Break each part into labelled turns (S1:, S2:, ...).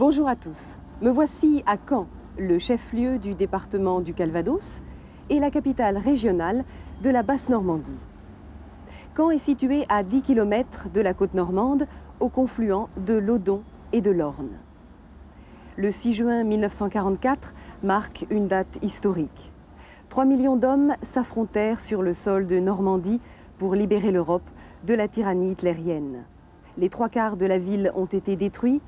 S1: Bonjour à tous. Me voici à Caen, le chef-lieu du département du Calvados et la capitale régionale de la Basse-Normandie. Caen est situé à 10 km de la côte normande, au confluent de l'Odon et de l'Orne. Le 6 juin 1944 marque une date historique. 3 millions d'hommes s'affrontèrent sur le sol de Normandie pour libérer l'Europe de la tyrannie hitlérienne. Les trois quarts de la ville ont été détruits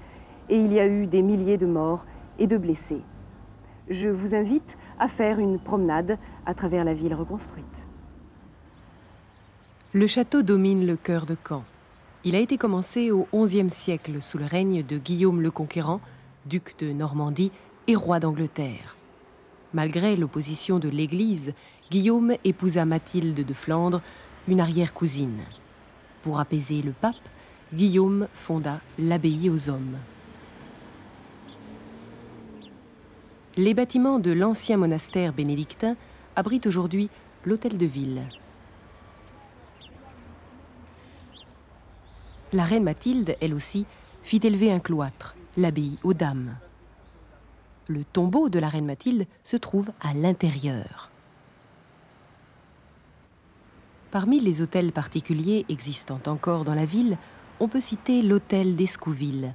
S1: et il y a eu des milliers de morts et de blessés. Je vous invite à faire une promenade à travers la ville reconstruite.
S2: Le château domine le cœur de Caen. Il a été commencé au XIe siècle sous le règne de Guillaume le Conquérant, duc de Normandie et roi d'Angleterre. Malgré l'opposition de l'Église, Guillaume épousa Mathilde de Flandre, une arrière-cousine. Pour apaiser le pape, Guillaume fonda l'abbaye aux hommes. Les bâtiments de l'ancien monastère bénédictin abritent aujourd'hui l'hôtel de ville. La reine Mathilde, elle aussi, fit élever un cloître, l'abbaye aux dames. Le tombeau de la reine Mathilde se trouve à l'intérieur. Parmi les hôtels particuliers existant encore dans la ville, on peut citer l'hôtel d'Escouville.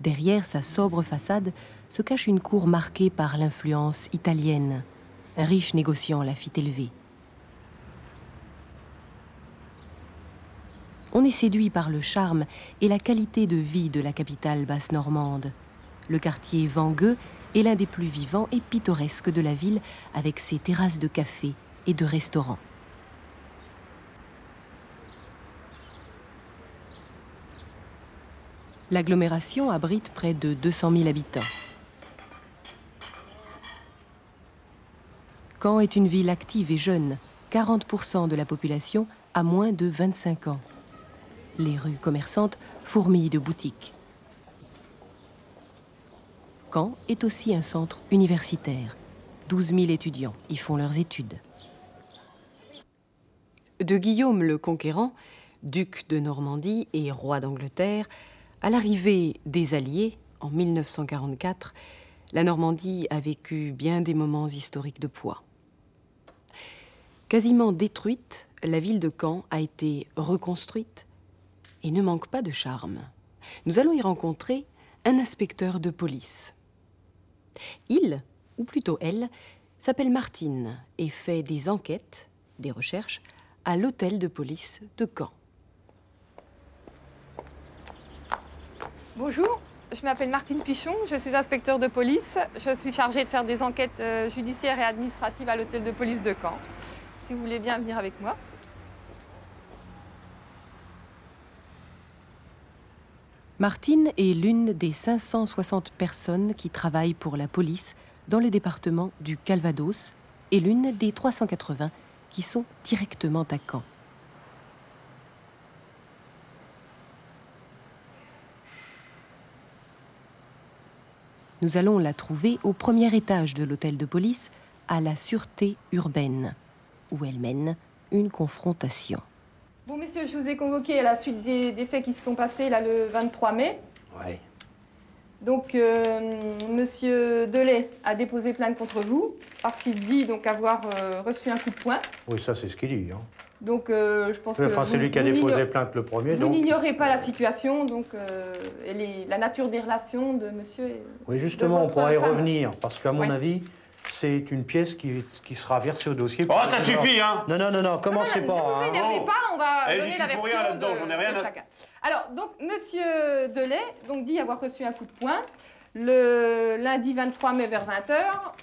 S2: Derrière sa sobre façade se cache une cour marquée par l'influence italienne. Un riche négociant la fit élever. On est séduit par le charme et la qualité de vie de la capitale basse normande. Le quartier Vangueux est l'un des plus vivants et pittoresques de la ville avec ses terrasses de café et de restaurants. L'agglomération abrite près de 200 000 habitants. Caen est une ville active et jeune. 40% de la population a moins de 25 ans. Les rues commerçantes fourmillent de boutiques. Caen est aussi un centre universitaire. 12 000 étudiants y font leurs études. De Guillaume le Conquérant, duc de Normandie et roi d'Angleterre, à l'arrivée des Alliés, en 1944, la Normandie a vécu bien des moments historiques de poids. Quasiment détruite, la ville de Caen a été reconstruite et ne manque pas de charme. Nous allons y rencontrer un inspecteur de police. Il, ou plutôt elle, s'appelle Martine et fait des enquêtes, des recherches, à l'hôtel de police de Caen.
S3: Bonjour, je m'appelle Martine Pichon, je suis inspecteur de police. Je suis chargée de faire des enquêtes euh, judiciaires et administratives à l'hôtel de police de Caen. Si vous voulez bien venir avec moi.
S2: Martine est l'une des 560 personnes qui travaillent pour la police dans le département du Calvados et l'une des 380 qui sont directement à Caen. Nous allons la trouver au premier étage de l'hôtel de police, à la sûreté urbaine, où elle mène une confrontation.
S3: Bon, messieurs, je vous ai convoqué à la suite des, faits qui se sont passés là le 23 mai.
S4: Ouais.
S3: Donc, euh, Monsieur Delay a déposé plainte contre vous parce qu'il dit donc avoir euh, reçu un coup de poing.
S4: Oui, ça c'est ce qu'il dit. Hein.
S3: Donc, euh, je pense que.
S4: Enfin, c'est lui qui a déposé plainte le premier.
S3: Vous n'ignorez pas la situation, donc, et la nature des relations de monsieur.
S4: oui, justement, on pourrait y revenir, parce qu'à mon avis, c'est une pièce qui, qui, sera versée au dossier.
S5: Oh, ça suffit, hein
S4: Non, non, non, non, commencez pas.
S3: Ne vous énervez
S5: hein.
S3: pas, on va
S5: eh,
S3: donner la version
S5: là-dedans, j'en ai rien
S3: de chacun. Alors, donc, monsieur Delay donc, dit avoir reçu un coup de poing le lundi 23 mai vers 20h,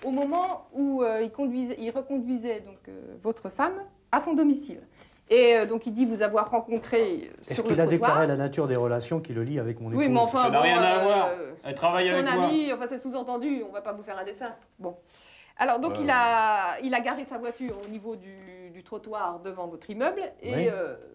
S3: au moment où euh, il, conduisait, il, reconduisait donc, euh, votre femme à son domicile. Et euh, donc il dit vous avoir rencontré sur
S4: Est-ce qu'il a déclaré la nature des relations qui le lie avec mon épouse
S3: Oui, mais enfin,
S5: ça n'a rien à voir. Elle travaille avec
S3: moi. Son ami, enfin c'est sous-entendu, on va pas vous faire un dessin. Bon. Alors donc il, a, il a garé sa voiture au niveau du, trottoir devant votre immeuble et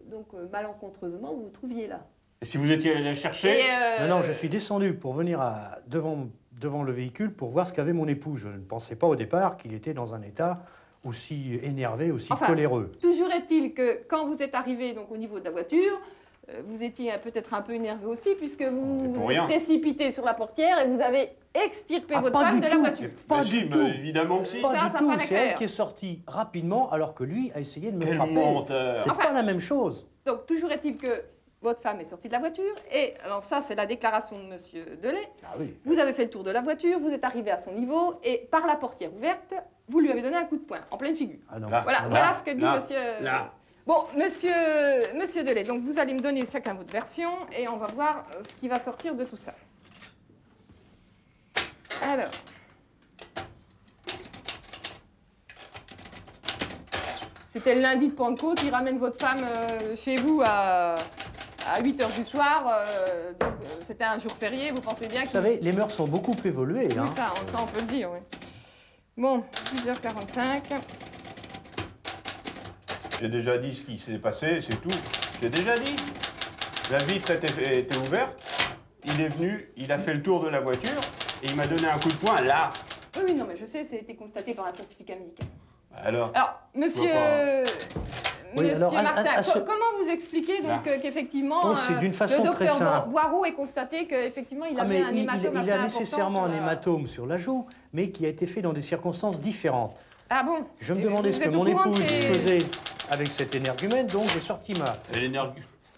S3: donc malencontreusement vous vous trouviez là.
S5: Et si vous étiez allé la chercher
S4: Non, non, je suis descendu pour venir à, devant, devant le véhicule pour voir ce qu'avait mon époux. Je ne pensais pas au départ qu'il était dans un état aussi énervé, aussi coléreux.
S3: Toujours est-il que quand vous êtes arrivé donc, au niveau de la voiture, euh, vous étiez peut-être un peu énervé aussi, puisque vous vous êtes précipité sur la portière et vous avez extirpé
S4: Ah,
S3: votre femme de la voiture.
S4: Pas
S5: Mais
S4: du
S5: si,
S4: tout.
S5: évidemment que si.
S4: Pas
S3: Ça,
S4: du
S3: ça
S4: tout. C'est elle qui est sortie rapidement alors que lui a essayé de me
S5: Quel
S4: frapper. C'est
S3: Enfin-
S4: pas la même chose.
S3: Donc, toujours est-il que votre femme est sortie de la voiture, et alors ça, c'est la déclaration de Monsieur Delay.
S4: Ah oui.
S3: Vous avez fait le tour de la voiture, vous êtes arrivé à son niveau, et par la portière ouverte, vous lui avez donné un coup de poing, en pleine figure.
S4: Ah non.
S5: Là.
S3: Voilà,
S5: Là,
S3: voilà ce que dit
S5: là,
S3: Monsieur.
S5: là.
S3: Bon, Monsieur, Monsieur Delay, donc vous allez me donner chacun votre version, et on va voir ce qui va sortir de tout ça. Alors. C'était le lundi de Pentecôte, il ramène votre femme euh, chez vous à, à 8 h du soir. euh, donc euh, c'était un jour férié, vous pensez bien
S4: Vous
S3: qu'il.
S4: savez, les mœurs sont beaucoup évoluées. Hein.
S3: ça, on, ça, on peut le dire, oui. Bon, 10h45.
S5: J'ai déjà dit ce qui s'est passé, c'est tout. J'ai déjà dit. La vitre était, était ouverte. Il est venu, il a fait le tour de la voiture et il m'a donné un coup de poing là.
S3: Oui, oui, non, mais je sais, ça a été constaté par un certificat médical.
S5: Alors,
S3: Alors, monsieur.
S4: Oui,
S3: monsieur
S4: alors, à- à-
S3: Martin,
S4: à ce-
S3: co- comment vous expliquez donc euh, qu'effectivement,
S4: Oh, c'est d'une façon
S3: le
S4: très
S3: docteur
S4: simple.
S3: Boireau ait constaté qu'effectivement il
S4: Ah,
S3: avait
S4: mais
S3: un
S4: il, il-
S3: hématome
S4: il
S3: assez
S4: a
S3: important
S4: nécessairement un
S3: la-
S4: hématome sur la joue, mais qui a été fait dans des circonstances différentes.
S3: Ah bon?
S4: Je me
S3: Et
S4: demandais ce que mon épouse faisait avec cet énergumène, donc j'ai sorti ma,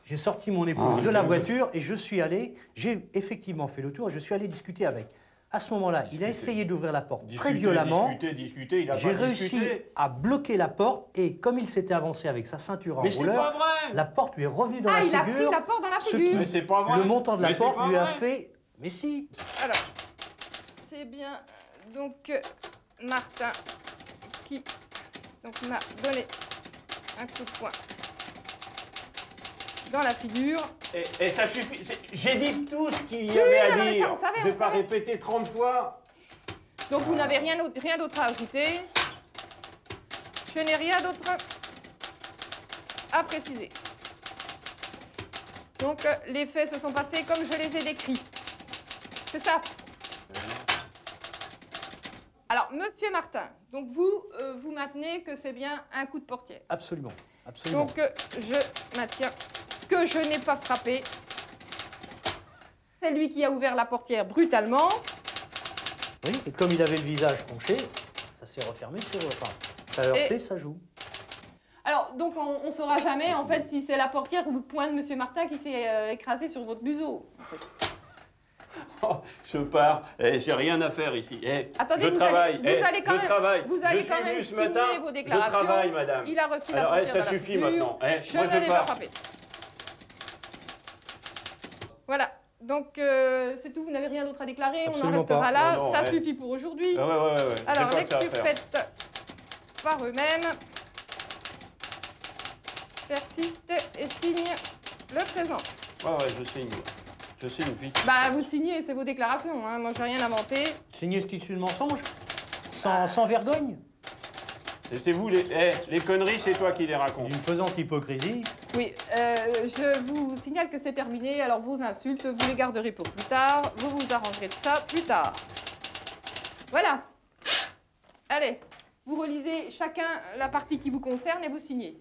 S4: j'ai sorti mon épouse
S5: Ah,
S4: de la voiture et je suis allé, j'ai effectivement fait le tour et je suis allé discuter avec. À ce moment-là, il a essayé d'ouvrir la porte
S5: Discuter,
S4: très violemment.
S5: Discuter, discuter, il a
S4: J'ai réussi
S5: discuté.
S4: à bloquer la porte et comme il s'était avancé avec sa ceinture en
S5: Mais
S4: rouleur,
S5: pas vrai.
S4: la porte lui est revenue dans
S3: Ah,
S4: la
S3: il a pris
S4: figure.
S3: la porte dans la
S4: ce
S3: figure.
S4: qui-
S5: Mais c'est pas vrai.
S4: Le montant de la
S5: Mais
S4: porte lui a fait. Mais si,
S3: Alors, c'est bien donc euh, Martin qui donc m'a donné un coup de poing dans la figure.
S5: Et, et ça suffit. J'ai dit tout ce qu'il y
S3: Oui,
S5: avait à
S3: ça,
S5: dire.
S3: savait,
S5: Je
S3: on
S5: vais pas
S3: savait.
S5: répéter 30 fois.
S3: Donc vous n'avez rien d'autre à ajouter. Je n'ai rien d'autre à préciser. Donc euh, les faits se sont passés comme je les ai décrits. C'est ça. Alors, Monsieur Martin, donc vous, euh, vous maintenez que c'est bien un coup de portière.
S4: absolument, absolument.
S3: Donc euh, je maintiens que je n'ai pas frappé. C'est lui qui a ouvert la portière brutalement.
S4: Oui, et comme il avait le visage penché, ça s'est refermé sur. Enfin, ça a heurté sa joue.
S3: Alors, donc on ne saura jamais en fait si c'est la portière ou le poing de Monsieur Martin qui s'est euh, écrasé sur votre museau.
S5: Oh, je pars. Eh, J'ai rien à faire ici. Eh,
S3: Attendez,
S5: je
S3: vous
S5: travaille.
S3: allez- vous
S5: Eh,
S3: allez quand
S5: je
S3: même-
S5: travaille.
S3: vous allez
S5: je
S3: quand même signer
S5: matin.
S3: vos déclarations.
S5: Je travaille, madame.
S3: Il a reçu la
S5: Alors, eh, ça suffit maintenant.
S3: Je
S5: moi, je pars.
S3: frappé. Voilà. Donc euh, c'est tout. Vous n'avez rien d'autre à déclarer. on en restera
S4: pas.
S3: là.
S5: Non, non,
S3: ça suffit pour aujourd'hui.
S5: Ah ouais, ouais, ouais.
S3: Alors, lecture faite par eux-mêmes. Persiste et signe le présent.
S5: Ouais, ouais, je signe. Je signe vite.
S3: Bah, vous signez, c'est vos déclarations. Hein. Moi, j'ai rien inventé.
S4: Signer ce tissu de mensonge sans, sans vergogne
S5: c'est vous, les, eh, les conneries, c'est toi qui les racontes.
S4: D'une pesante hypocrisie.
S3: Oui, euh, je vous signale que c'est terminé. Alors, vos insultes, vous les garderez pour plus tard. Vous vous arrangerez de ça plus tard. Voilà. Allez, vous relisez chacun la partie qui vous concerne et vous signez.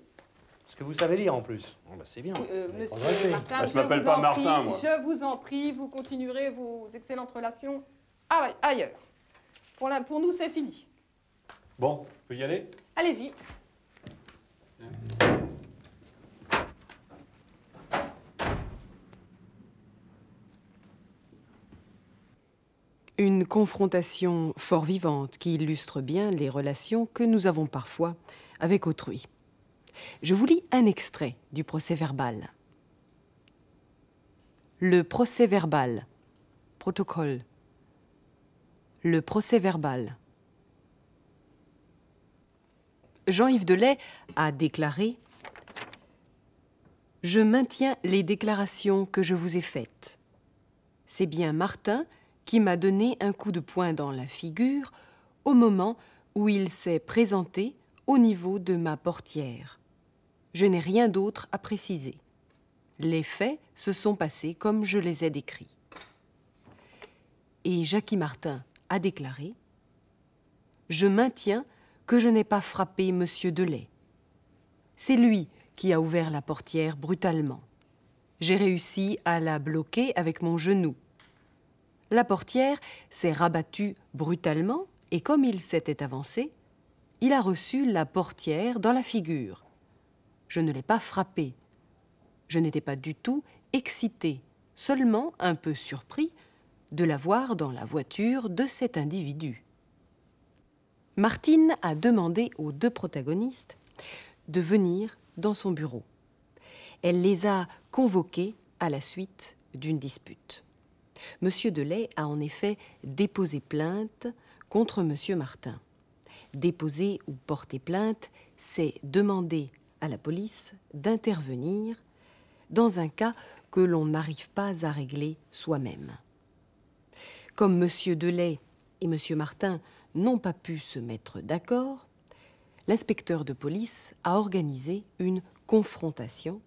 S4: Ce que vous savez lire en plus. Bon, bah, c'est bien.
S3: Euh, monsieur. Martin,
S5: Bah, je
S3: je,
S5: m'appelle
S3: vous
S5: pas
S3: en
S5: Martin,
S3: prie,
S5: moi.
S3: je vous en prie, vous continuerez vos excellentes relations ah, ailleurs. Pour, la- pour nous, c'est fini.
S5: Bon, on peut y aller?
S3: Allez-y.
S2: Une confrontation fort vivante qui illustre bien les relations que nous avons parfois avec autrui. Je vous lis un extrait du procès verbal. Le procès verbal. Protocole. Le procès verbal. Jean-Yves Delay a déclaré Je maintiens les déclarations que je vous ai faites. C'est bien Martin qui m'a donné un coup de poing dans la figure au moment où il s'est présenté au niveau de ma portière. Je n'ai rien d'autre à préciser. Les faits se sont passés comme je les ai décrits. Et Jackie Martin a déclaré Je maintiens que je n'ai pas frappé Monsieur Delay. C'est lui qui a ouvert la portière brutalement. J'ai réussi à la bloquer avec mon genou. La portière s'est rabattue brutalement et comme il s'était avancé, il a reçu la portière dans la figure. Je ne l'ai pas frappé. Je n'étais pas du tout excité, seulement un peu surpris de la voir dans la voiture de cet individu. Martine a demandé aux deux protagonistes de venir dans son bureau. Elle les a convoqués à la suite d'une dispute. Monsieur Delay a en effet déposé plainte contre Monsieur Martin. Déposer ou porter plainte, c'est demander à la police d'intervenir dans un cas que l'on n'arrive pas à régler soi-même. Comme Monsieur Delay et Monsieur Martin n'ont pas pu se mettre d'accord, l'inspecteur de police a organisé une confrontation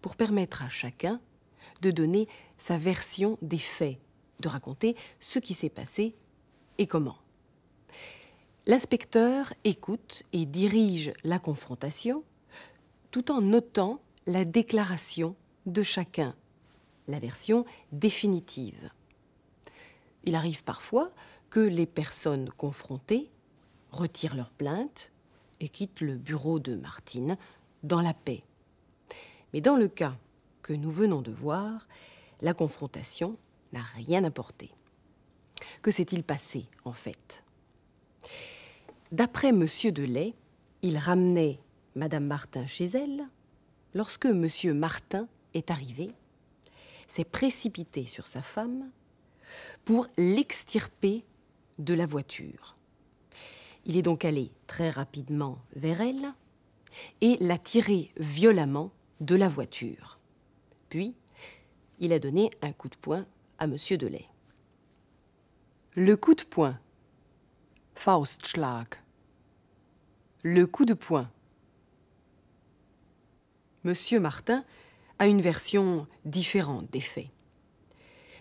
S2: pour permettre à chacun de donner sa version des faits, de raconter ce qui s'est passé et comment. L'inspecteur écoute et dirige la confrontation tout en notant la déclaration de chacun, la version définitive. Il arrive parfois que les personnes confrontées retirent leur plainte et quittent le bureau de Martine dans la paix. Mais dans le cas que nous venons de voir, la confrontation n'a rien apporté. Que s'est-il passé en fait? D'après M. Delay, il ramenait Madame Martin chez elle. Lorsque M. Martin est arrivé, s'est précipité sur sa femme pour l'extirper de la voiture. Il est donc allé très rapidement vers elle et l'a tirée violemment de la voiture. Puis, il a donné un coup de poing à M. Delay. Le coup de poing Faustschlag. Le coup de poing. Monsieur Martin a une version différente des faits.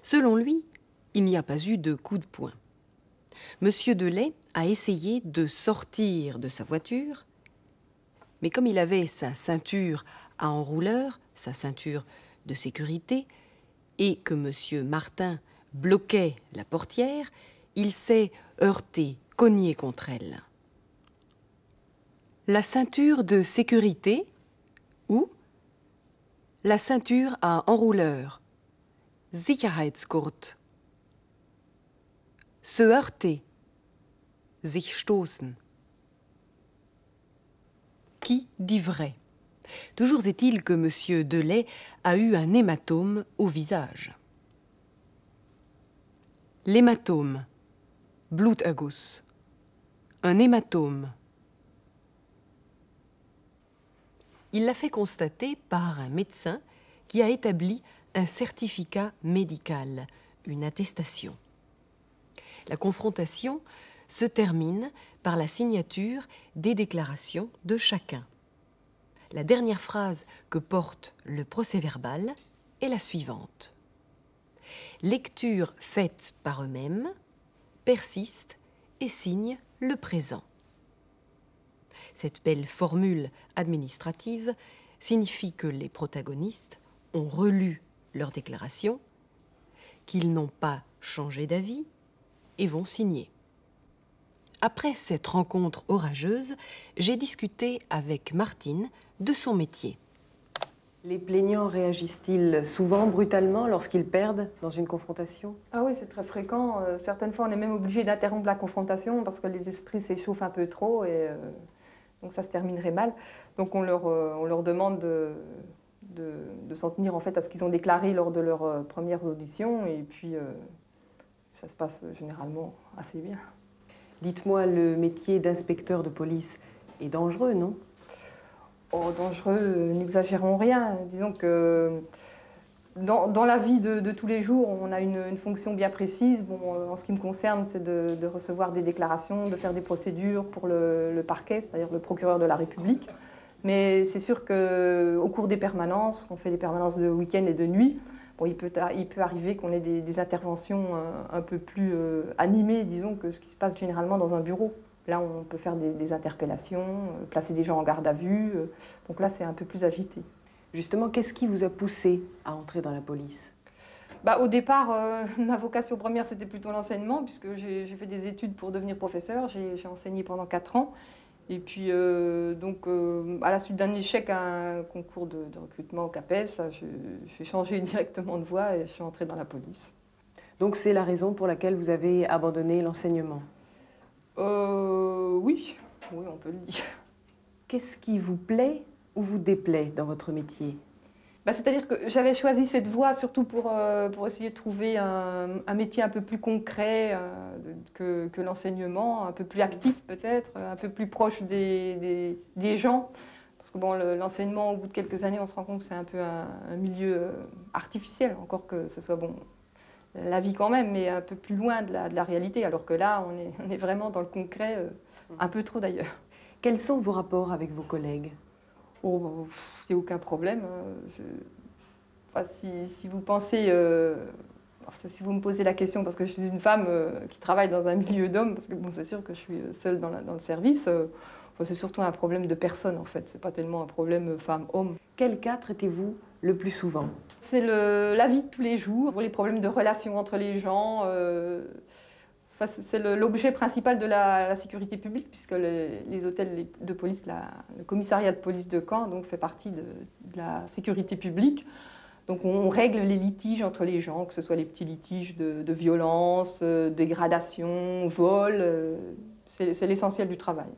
S2: Selon lui, il n'y a pas eu de coup de poing. Monsieur Delay a essayé de sortir de sa voiture, mais comme il avait sa ceinture à enrouleur, sa ceinture de sécurité, et que Monsieur Martin bloquait la portière, il s'est heurté cogné contre elle. La ceinture de sécurité la ceinture à enrouleur, Sicherheitsgurt. Se heurter, sich stoßen. Qui dit vrai? Toujours est-il que M. Delay a eu un hématome au visage. L'hématome, Bluterguss un hématome. Il l'a fait constater par un médecin qui a établi un certificat médical, une attestation. La confrontation se termine par la signature des déclarations de chacun. La dernière phrase que porte le procès-verbal est la suivante. Lecture faite par eux-mêmes persiste et signe le présent. Cette belle formule administrative signifie que les protagonistes ont relu leur déclaration, qu'ils n'ont pas changé d'avis et vont signer. Après cette rencontre orageuse, j'ai discuté avec Martine de son métier.
S1: Les plaignants réagissent-ils souvent brutalement lorsqu'ils perdent dans une confrontation?
S3: Ah oui, c'est très fréquent. Euh, certaines fois, on est même obligé d'interrompre la confrontation parce que les esprits s'échauffent un peu trop et euh, donc ça se terminerait mal. Donc on leur, euh, on leur demande de, de, s'en tenir en fait à ce qu'ils ont déclaré lors de leurs premières auditions et puis ça se passe généralement assez bien.
S1: Dites-moi, le métier d'inspecteur de police est dangereux, non?
S3: Oh, dangereux, n'exagérons rien. Disons que dans, la vie de, tous les jours, on a une, fonction bien précise. Bon, euh, en ce qui me concerne, c'est de, recevoir des déclarations, de faire des procédures pour le, parquet, c'est-à-dire le procureur de la République. Mais c'est sûr qu'au cours des permanences, on fait des permanences de week-end et de nuit, bon, il, peut, arriver qu'on ait des, interventions un, peu plus euh, animées, disons, que ce qui se passe généralement dans un bureau. Là, on peut faire des, interpellations, euh, placer des gens en garde à vue. Donc là, c'est un peu plus agité.
S1: Justement, qu'est-ce qui vous a poussé à entrer dans la police?
S3: Bah, Au départ, euh, ma vocation première, c'était plutôt l'enseignement, puisque j'ai fait des études pour devenir professeur. J'ai enseigné pendant 4 ans. Et puis, euh, donc, euh, à la suite d'un échec à un concours de, recrutement au CAPES, j'ai changé directement de voie et je suis entrée dans la police.
S1: Donc, c'est la raison pour laquelle vous avez abandonné l'enseignement?
S3: Oui, oui, on peut le dire.
S1: Qu'est-ce qui vous plaît ou vous déplaît dans votre métier
S3: bah, C'est-à-dire que j'avais choisi cette voie surtout pour, euh, pour essayer de trouver un, un, métier un peu plus concret euh, que, que l'enseignement, un peu plus actif peut-être, un peu plus proche des, des, des gens. Parce que bon, l'enseignement, au bout de quelques années, on se rend compte que c'est un peu un, un, milieu euh, artificiel, encore que ce soit bon, la vie quand même, mais un peu plus loin de la, de la réalité. Alors que là, on est, on est vraiment dans le concret, un peu trop d'ailleurs.
S1: Quels sont vos rapports avec vos collègues?
S3: Oh, il n'y a aucun problème. Hein. Enfin, si, si, vous pensez, euh... si vous me posez la question parce que je suis une femme euh, qui travaille dans un milieu d'hommes, parce que bon, c'est sûr que je suis seule dans, la, dans le service, euh... enfin, c'est surtout un problème de personne en fait. C'est pas tellement un problème femme-homme.
S1: Quel cas traitez-vous le plus souvent?
S3: C'est la vie de tous les jours, les problèmes de relations entre les gens. Enfin, c'est l'objet principal de la, la, sécurité publique, puisque les, les hôtels de police, la, le commissariat de police de Caen donc, fait partie de, de, la sécurité publique. Donc on règle les litiges entre les gens, que ce soit les petits litiges de, de violence, euh, dégradation, vol. Euh, c'est l'essentiel du travail.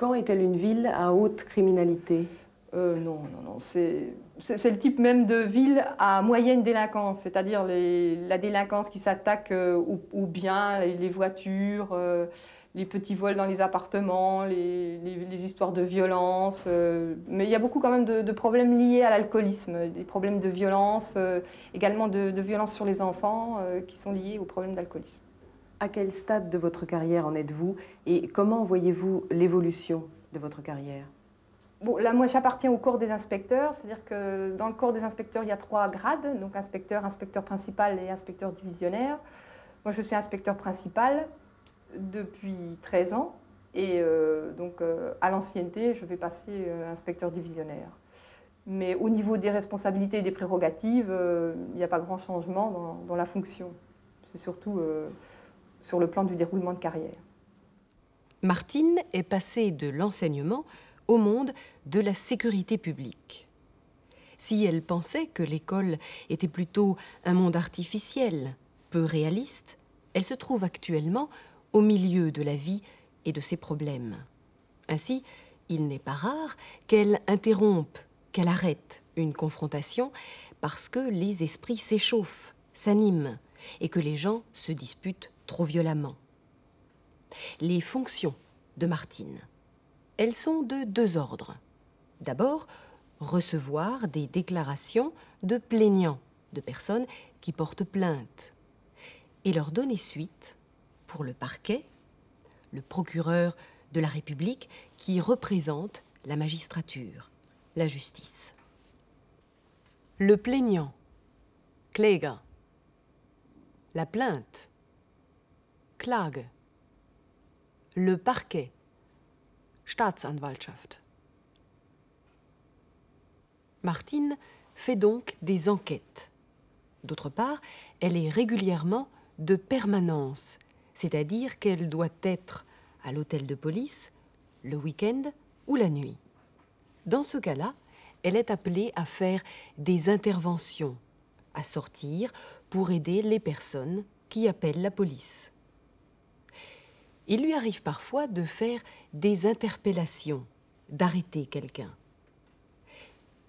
S1: Caen est-elle une ville à haute criminalité?
S3: Euh, non, non, non. C'est le type même de ville à moyenne délinquance, c'est-à-dire la délinquance qui s'attaque euh, aux, biens, les, voitures, euh, les petits vols dans les appartements, les, histoires de violence. Euh, mais il y a beaucoup quand même de, de problèmes liés à l'alcoolisme, des problèmes de violence, également de, de, violence sur les enfants qui sont liés aux problèmes d'alcoolisme.
S1: À quel stade de votre carrière en êtes-vous et comment voyez-vous l'évolution de votre carrière?
S3: Bon, là, moi, j'appartiens au corps des inspecteurs, c'est-à-dire que dans le corps des inspecteurs, il y a trois grades, donc inspecteur, inspecteur principal et inspecteur divisionnaire. Moi, je suis inspecteur principal depuis 13 ans, et euh, donc euh, à l'ancienneté, je vais passer euh, inspecteur divisionnaire. Mais au niveau des responsabilités et des prérogatives, il n'y a pas grand changement dans, la fonction. C'est surtout sur le plan du déroulement de carrière.
S2: Martine est passée de l'enseignement au monde de la sécurité publique. Si elle pensait que l'école était plutôt un monde artificiel, peu réaliste, elle se trouve actuellement au milieu de la vie et de ses problèmes. Ainsi, il n'est pas rare qu'elle interrompe, qu'elle arrête une confrontation parce que les esprits s'échauffent, s'animent et que les gens se disputent trop violemment. Les fonctions de Martine. Elles sont de deux ordres. D'abord, recevoir des déclarations de plaignants, de personnes qui portent plainte, et leur donner suite pour le parquet, le procureur de la République qui représente la magistrature, la justice. Le plaignant, Kläger. La plainte, Klage. Le parquet, Staatsanwaltschaft. Martine fait donc des enquêtes. D'autre part, elle est régulièrement de permanence, c'est-à-dire qu'elle doit être à l'hôtel de police le week-end ou la nuit. Dans ce cas-là, elle est appelée à faire des interventions, à sortir pour aider les personnes qui appellent la police. Il lui arrive parfois de faire des interpellations, d'arrêter quelqu'un.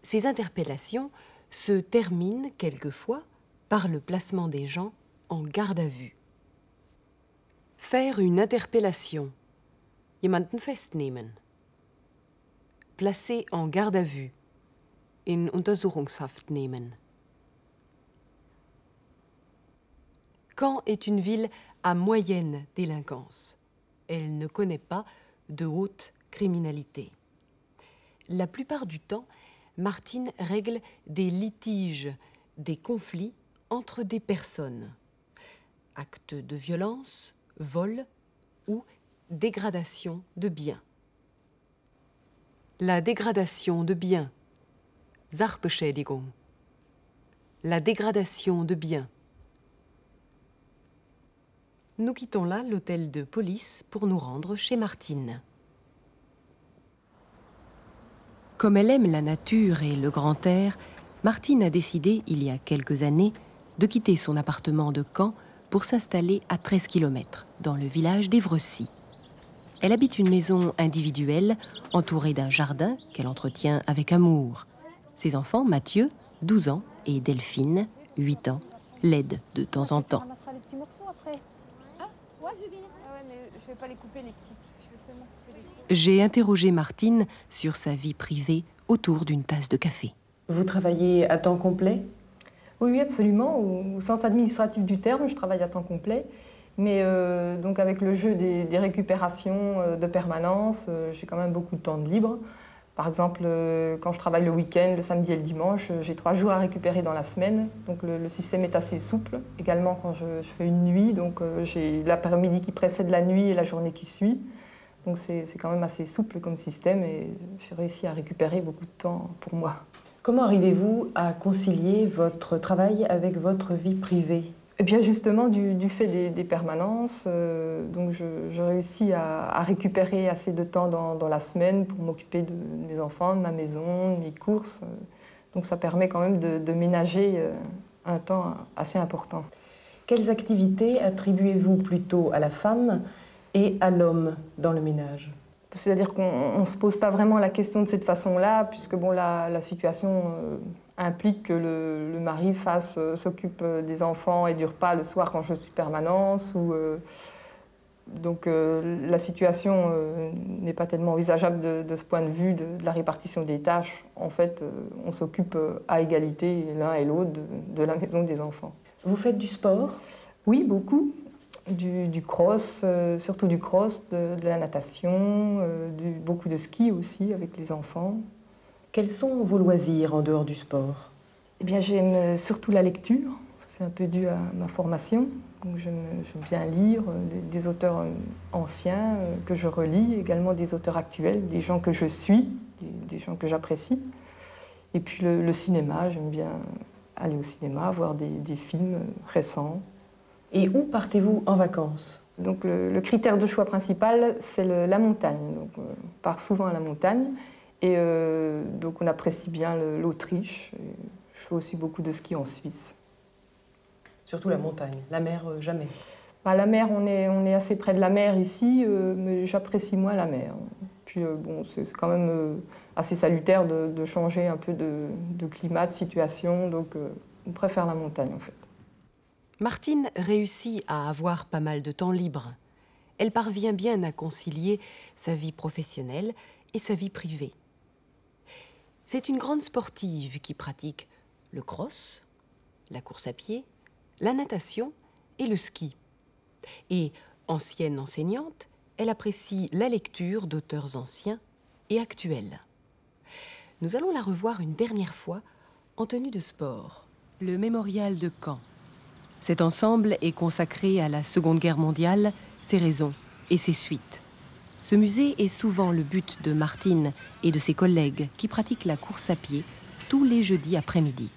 S2: Ces interpellations se terminent quelquefois par le placement des gens en garde à vue. Faire une interpellation, jemanden festnehmen. Placer en garde à vue, in Untersuchungshaft nehmen. Caen est une ville à moyenne délinquance? Elle ne connaît pas de haute criminalité. La plupart du temps, Martine règle des litiges, des conflits entre des personnes. Actes de violence, vol ou dégradation de biens. La dégradation de biens, Sachbeschädigung. La dégradation de biens. Nous quittons là l'hôtel de police pour nous rendre chez Martine. Comme elle aime la nature et le grand air, Martine a décidé, il y a quelques années, de quitter son appartement de Caen pour s'installer à 13 km, dans le village d'Evrecy. Elle habite une maison individuelle, entourée d'un jardin qu'elle entretient avec amour. Ses enfants, Mathieu, 12 ans, et Delphine, 8 ans, l'aident de temps en temps. J'ai interrogé Martine sur sa vie privée autour d'une tasse de café.
S6: Vous travaillez à temps complet?
S3: Oui, oui, absolument. Au, au sens administratif du terme, je travaille à temps complet. Mais euh, donc avec le jeu des, des récupérations euh, de permanence, euh, j'ai quand même beaucoup de temps de libre. Par exemple, euh, quand je travaille le week-end, le samedi et le dimanche, euh, j'ai trois jours à récupérer dans la semaine. Donc le, système est assez souple. Également quand je, fais une nuit, donc euh, j'ai l'après-midi qui précède la nuit et la journée qui suit. Donc c'est quand même assez souple comme système et j'ai réussi à récupérer beaucoup de temps pour moi.
S6: Comment arrivez-vous à concilier votre travail avec votre vie privée?
S3: Eh bien justement, du, du fait des, des permanences, euh, donc je, je réussis à, à récupérer assez de temps dans, dans la semaine pour m'occuper de mes enfants, de ma maison, de mes courses. Donc ça permet quand même de, de ménager euh, un temps assez important.
S6: Quelles activités attribuez-vous plutôt à la femme et à l'homme dans le ménage?
S3: C'est-à-dire qu'on ne se pose pas vraiment la question de cette façon-là, puisque bon, la, la situation euh, implique que le, le mari fasse, euh, s'occupe euh, des enfants et du repas le soir quand je suis permanence. Ou, euh, donc euh, la situation n'est pas tellement envisageable de, de ce point de vue de, de la répartition des tâches. En fait, on s'occupe à égalité l'un et l'autre de, de la maison des enfants.
S6: Vous faites du sport?
S3: Oui, beaucoup. Du, du cross, surtout du cross, de, la natation, du- beaucoup de ski aussi avec les enfants.
S6: Quels sont vos loisirs en dehors du sport?
S3: Eh bien, j'aime surtout la lecture. C'est un peu dû à ma formation. J'aime bien lire euh, des, auteurs euh, anciens euh, que je relis, également des auteurs actuels, des gens que je suis, des, gens que j'apprécie. Et puis le, le cinéma, j'aime bien aller au cinéma, voir des, des films récents.
S6: Et où partez-vous en vacances?
S3: Donc le, le critère de choix principal, c'est la montagne. Donc, on part souvent à la montagne. Et euh, donc on apprécie bien l'Autriche. Je fais aussi beaucoup de ski en Suisse.
S6: Surtout la montagne, la mer euh, jamais.
S3: Bah, la mer, on est, on est assez près de la mer ici, euh, mais j'apprécie moins la mer. Puis euh, bon, c'est c'est quand même euh, assez salutaire de, de changer un peu de, de climat, de situation. Donc euh, on préfère la montagne en fait.
S2: Martine réussit à avoir pas mal de temps libre. Elle parvient bien à concilier sa vie professionnelle et sa vie privée. C'est une grande sportive qui pratique le cross, la course à pied, la natation et le ski. Et, ancienne enseignante, elle apprécie la lecture d'auteurs anciens et actuels. Nous allons la revoir une dernière fois en tenue de sport. Le mémorial de Caen. Cet ensemble est consacré à la Seconde Guerre mondiale, ses raisons et ses suites. Ce musée est souvent le but de Martine et de ses collègues qui pratiquent la course à pied tous les jeudis après-midi.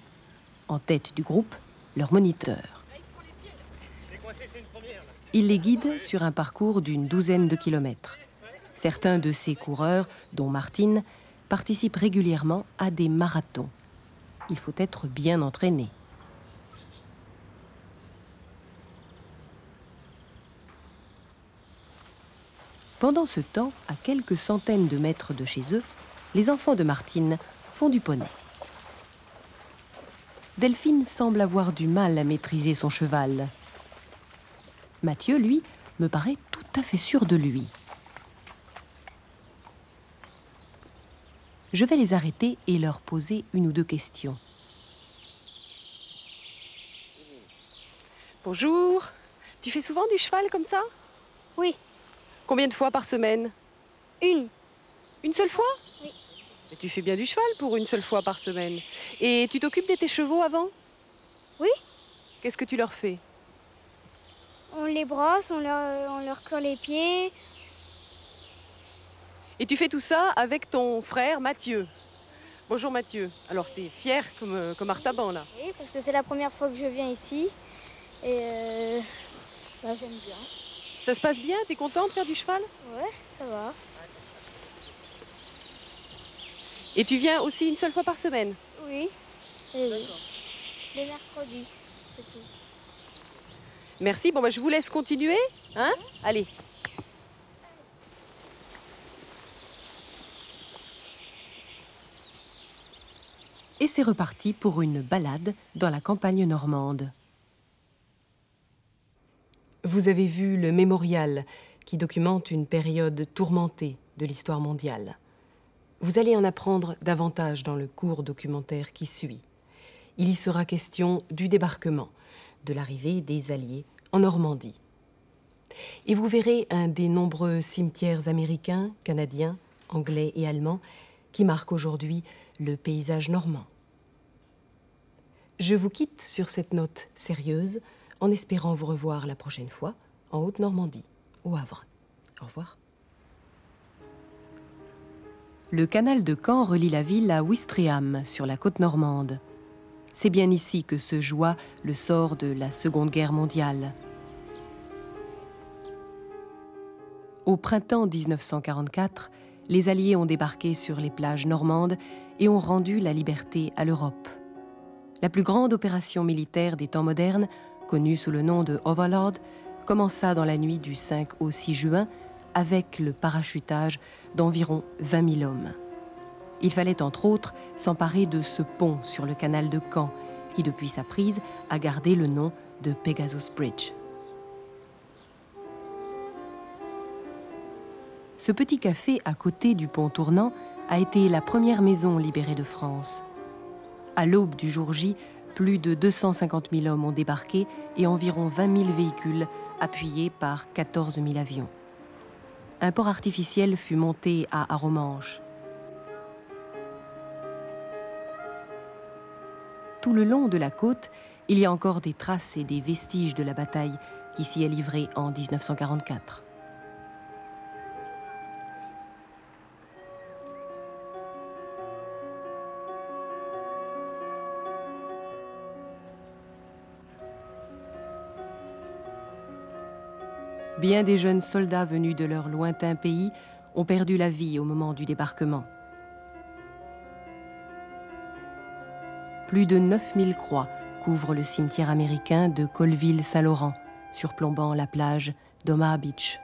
S2: En tête du groupe, leur moniteur. Il les guide sur un parcours d'une douzaine de kilomètres. Certains de ces coureurs, dont Martine, participent régulièrement à des marathons. Il faut être bien entraîné. Pendant ce temps, à quelques centaines de mètres de chez eux, les enfants de Martine font du poney. Delphine semble avoir du mal à maîtriser son cheval. Mathieu, lui, me paraît tout à fait sûr de lui. Je vais les arrêter et leur poser une ou deux questions. Bonjour. Tu fais souvent du cheval comme ça?
S7: Oui.
S2: Combien de fois par semaine?
S7: Une.
S2: Une seule fois?
S7: Oui.
S2: Mais tu fais bien du cheval pour une seule fois par semaine. Et tu t'occupes de tes chevaux avant?
S7: Oui.
S2: Qu'est-ce que tu leur fais?
S7: On les brosse, on leur, on leur colle les pieds.
S2: Et tu fais tout ça avec ton frère Mathieu. Bonjour Mathieu. Alors t'es fier comme, comme Artaban là
S7: Oui, parce que c'est la première fois que je viens ici. Et euh, bah, j'aime bien.
S2: Ça se passe bien? T'es content de faire du cheval?
S7: Ouais, ça va.
S2: Et tu viens aussi une seule fois par semaine?
S7: Oui. Et oui. Les mercredis, c'est tout.
S2: Merci. Bon bah je vous laisse continuer. Hein? Allez. Et c'est reparti pour une balade dans la campagne normande. Vous avez vu le mémorial qui documente une période tourmentée de l'histoire mondiale. Vous allez en apprendre davantage dans le court documentaire qui suit. Il y sera question du débarquement, de l'arrivée des Alliés en Normandie. Et vous verrez un des nombreux cimetières américains, canadiens, anglais et allemands qui marquent aujourd'hui le paysage normand. Je vous quitte sur cette note sérieuse en espérant vous revoir la prochaine fois en Haute-Normandie, au Havre. Au revoir. Le canal de Caen relie la ville à Ouistreham, sur la côte normande. C'est bien ici que se joua le sort de la Seconde Guerre mondiale. Au printemps 1944, les Alliés ont débarqué sur les plages normandes et ont rendu la liberté à l'Europe. La plus grande opération militaire des temps modernes, connue sous le nom de Overlord, commença dans la nuit du 5 au 6 juin avec le parachutage d'environ 20 000 hommes. Il fallait entre autres s'emparer de ce pont sur le canal de Caen, qui depuis sa prise a gardé le nom de Pegasus Bridge. Ce petit café à côté du pont tournant a été la première maison libérée de France. À l'aube du jour J, plus de 250 000 hommes ont débarqué et environ 20 000 véhicules appuyés par 14 000 avions. Un port artificiel fut monté à Aromanche. Tout le long de la côte, il y a encore des traces et des vestiges de la bataille qui s'y est livrée en 1944. Bien des jeunes soldats venus de leur lointain pays ont perdu la vie au moment du débarquement. Plus de 9000 croix couvrent le cimetière américain de Colville-Saint-Laurent, surplombant la plage d'Omaha Beach.